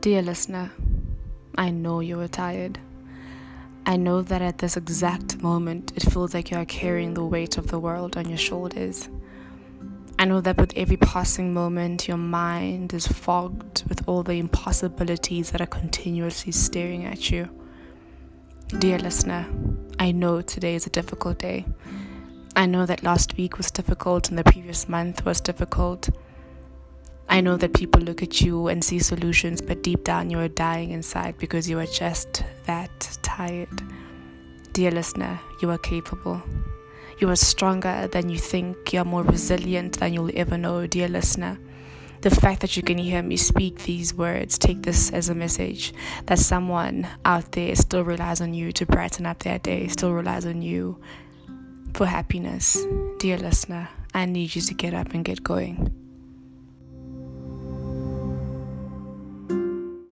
Dear listener, I know you are tired. I know that at this exact moment, it feels like you are carrying the weight of the world on your shoulders. I know that with every passing moment, your mind is fogged with all the impossibilities that are continuously staring at you. Dear listener, I know today is a difficult day. I know that last week was difficult and the previous month was difficult. I know that people look at you and see solutions, but deep down you are dying inside because you are just that tired. Dear listener, you are capable. You are stronger than you think. You are more resilient than you'll ever know, dear listener. The fact that you can hear me speak these words, take this as a message that someone out there still relies on you to brighten up their day, still relies on you for happiness. Dear listener, I need you to get up and get going.